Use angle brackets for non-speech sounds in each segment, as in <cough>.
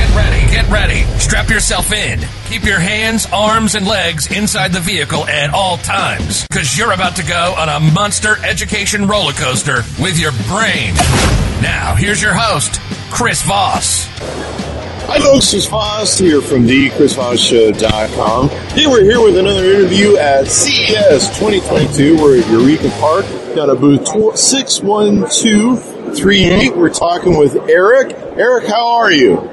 Get ready, get ready. Strap yourself in. Keep your hands, arms, and legs inside the vehicle at all times, because you're about to go on a monster education roller coaster with your brain. Now, here's your host, Chris Voss. Hi folks, it's Voss here from the ChrisVossShow.com. Today we're here with another interview at CES 2022. We're at Eureka Park, got a booth 61238. We're talking with Eric. Eric, how are you?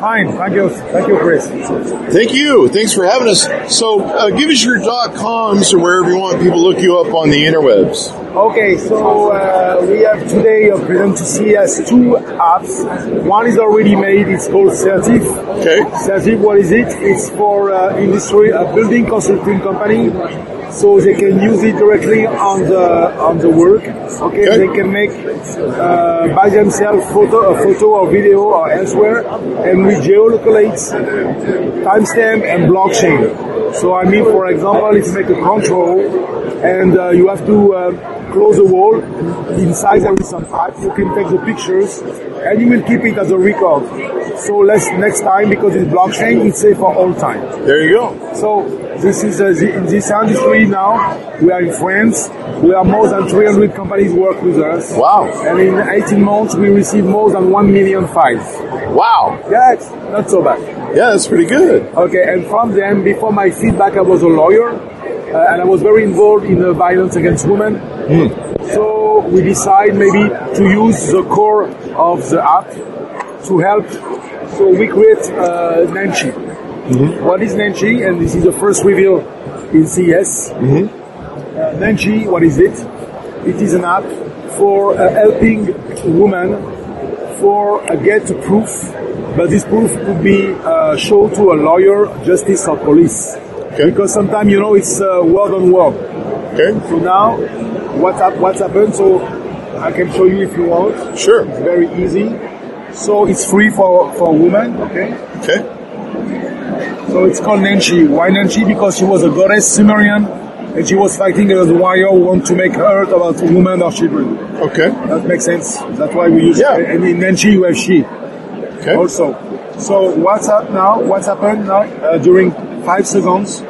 Fine, thank you, thank you, Chris. Thank you. Thanks for having us. So, uh, give us your dot coms or wherever you want people look you up on the interwebs. Okay, so uh, we have today uh, present to CES two apps. One is already made. It's called Certif. Okay. Certif, what is it? It's for uh, industry, a building consulting company. So they can use it directly on the on the work. Okay, Okay. they can make uh, by themselves photo, a photo or video or elsewhere, and we geolocate timestamp and blockchain. So I mean, for example, if you make a control and uh, you have to uh, close a wall, inside there is some pipe, you can take the pictures and you will keep it as a record. So let's, next time, because it's blockchain, it's safe for all time. There you go. So this is uh, the, in this industry now. We are in France. We are more than 300 companies work with us. Wow. And in 18 months, we received more than 1 million files. Wow. Yeah, it's not so bad. Yeah, that's pretty good. Okay, and from them, before my feedback, I was a lawyer, uh, and I was very involved in the violence against women. So we decide maybe to use the core of the app to help. So we create uh, Nanshe. What is Nanshe? And this is the first reveal in CES. Uh, Nanshe, what is it? It is an app for uh, helping women for a get proof, but this proof could be uh, shown to a lawyer, justice, or police. Okay. Because sometimes you know it's uh, word on word. Okay. So now, what's up? What's happened? So I can show you if you want. Sure. It's very easy. So it's free for for women. Okay. Okay. So it's called Nanshe. Why Nanshe? Because she was a goddess Sumerian, and she was fighting against a warrior who want to make hurt about women or children. Okay. That makes sense. That's why we use Yeah. it. And in Nanshe you have she Okay. also. So what's up now? What's happened now? Uh, during five seconds,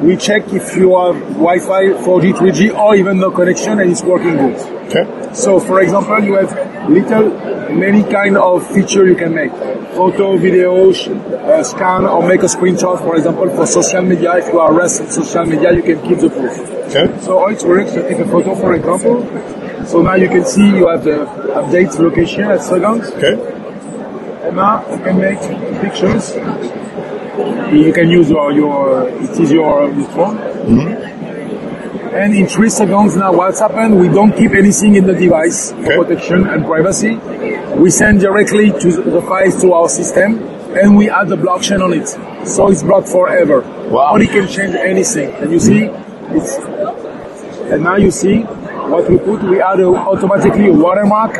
we check if you have Wi-Fi, 4G, 3G, or even no connection, and it's working good. Okay. So, for example, you have little, many kind of feature you can make: photo, video, uh, scan, or make a screenshot. For example, for social media, if you are arrested social media, you can keep the proof. Okay. So how it works, you take a photo, for example. So now you can see you have the update location at seconds. Okay. And now you can make pictures. You can use your, your it is your, your phone. Mm-hmm. And in three seconds now, what's happened? We don't keep anything in the device Okay. for protection and privacy. We send directly to the the files to our system, and we add the blockchain on it, so it's blocked forever. Wow. Nobody can change anything. And you see, it's and now you see what we put. We add a, automatically a watermark,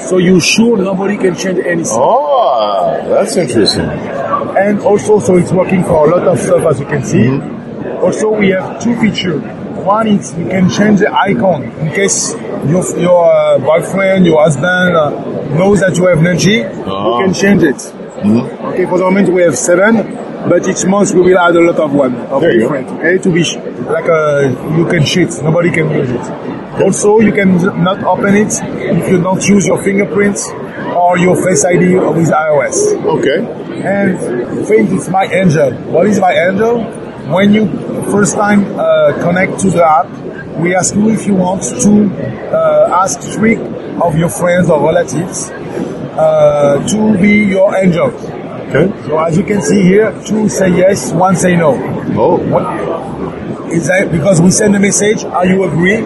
so you sure nobody can change anything. Oh, that's interesting. And also so it's working for a lot of stuff as you can see. Also we have two features. One is you can change the icon in case your your uh, boyfriend, your husband uh, knows that you have Nanshe, you can change it. Okay, for the moment we have seven, but each month we will add a lot of one of There different. Okay, to be sh- like a you can cheat, nobody can use it. Also, you can not open it if you don't use your fingerprints or your Face ID with iOS. Okay. And think it's my angel. What is my angel? When you first time uh, connect to the app, we ask you if you want to uh, ask three of your friends or relatives uh, to be your angel. Okay. So as you can see here, two say yes, one say no. Oh. What- Is that because we send a message, are you agree?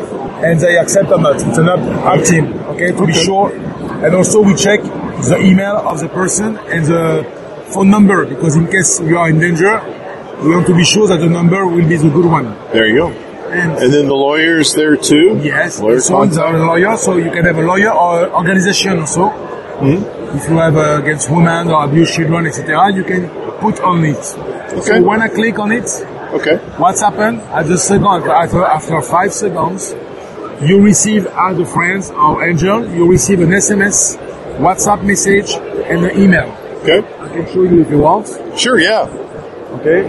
And they accept or not. It's an up, up team, okay, to be sure. And also we check the email of the person and the phone number because in case you are in danger, we want to be sure that the number will be the good one. There you go. And- And then the lawyers there too? Yes, Lawyers so it's contact? lawyer, so you can have a lawyer or organization also. Mm-hmm. If you have uh, against women or abuse children, etc., you can put on it. Okay. So when I click on it, Okay. what's happened at the second, after, after five seconds, you receive as a friend or angel, you receive an SMS, WhatsApp message, and an email. Okay. I can show you if you want. Sure, yeah. Okay.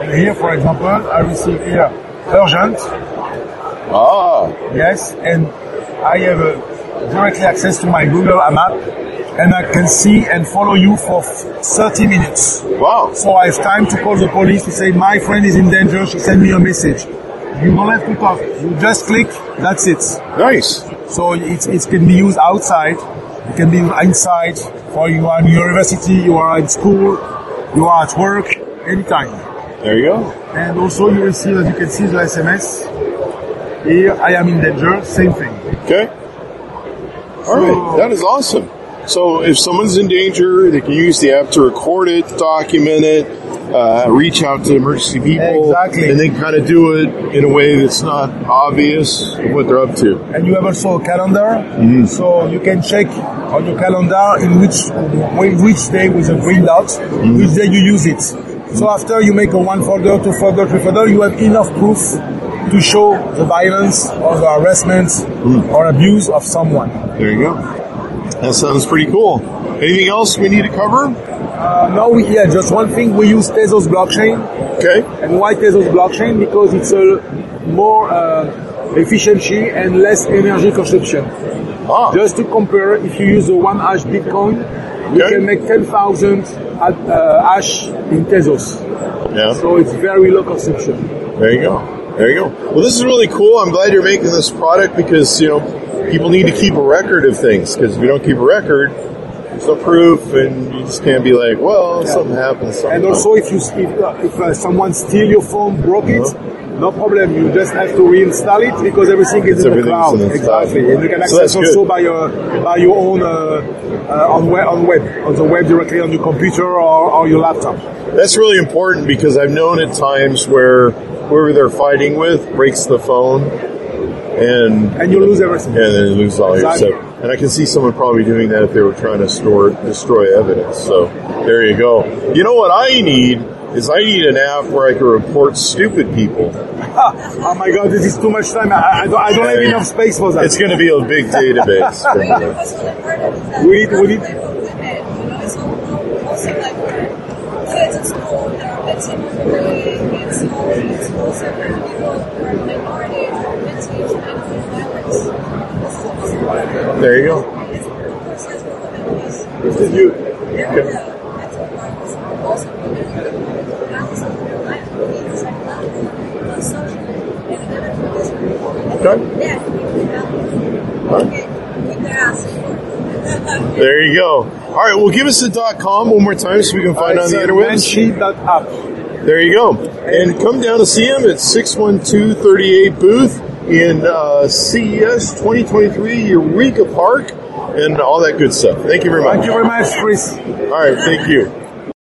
And here, for example, I receive here urgent. Ah, Yes, and I have uh, directly access to my Google map, and I can see and follow you for 30 minutes. wow. So I have time to call the police to say my friend is in danger. She sent me a message. You don't have to talk. You just click. That's it. Nice. So it, it can be used outside. It can be used inside. For you are in university, you are in school, you are at work, anytime. There you go. And also you receive, as you can see, the SMS. Here, I am in danger. Same thing. Okay. All right. That is awesome. So if someone's in danger, they can use the app to record it, document it, uh, reach out to emergency people, Exactly. and then kind of do it in a way that's not obvious what they're up to. And you have also a calendar, mm-hmm. so you can check on your calendar in which which day with a green dot, mm-hmm. which day you use it. So mm-hmm. after you make a one folder, two folder, three folder, you have enough proof to show the violence or the harassment or abuse of someone. There you go. That sounds pretty cool. Anything else we need to cover? Uh, now we yeah, just one thing. We use Tezos blockchain, Okay. and why Tezos blockchain? Because it's a more uh, efficiency and less energy consumption. Ah, Just to compare, if you use a one hash Bitcoin, you Okay. can make 10,000 at, uh, hash in Tezos. yeah. So it's very low consumption. There you go. There you go. Well, this is really cool. I'm glad you're making this product because, you know, people need to keep a record of things because if you don't keep a record, no proof and you just can't be like, well, something happened. Something And also, if you if, uh, if uh, someone steal your phone, broke it, no problem. You just have to reinstall it because everything is It's in the cloud. in cloud. exactly, and you can So that's also by your by your own uh, uh, on web on web on the web directly on your computer or, or your laptop. That's really important because I've known at times where whoever they're fighting with breaks the phone and And you lose everything. and then lose all Exactly. your stuff. And I can see someone probably doing that if they were trying to store destroy evidence. So there you go. You know what I need is I need an app where I can report stupid people. <laughs> oh my god, this is too much time. I, I, don't, I don't have enough space for that. It's going to be a big database. <laughs> We need- we need- Also, like kids at school that are victims of bullying and school, it's also for people who are minority and are victims of violence. This is also There you go. it's a process for women because This is you. they're the mental violence also women balance of their life, being psychological, social, and another for Okay. Yeah, okay. Keep their ass in order. There you go. All right, well, give us the dot com one more time so we can find on the interwebs. Nanshe.app. There you go. And come down to see him at 61238 booth in uh, CES 2023 Eureka Park and all that good stuff. Thank you very much. Thank you very much, Chris. All right, thank you.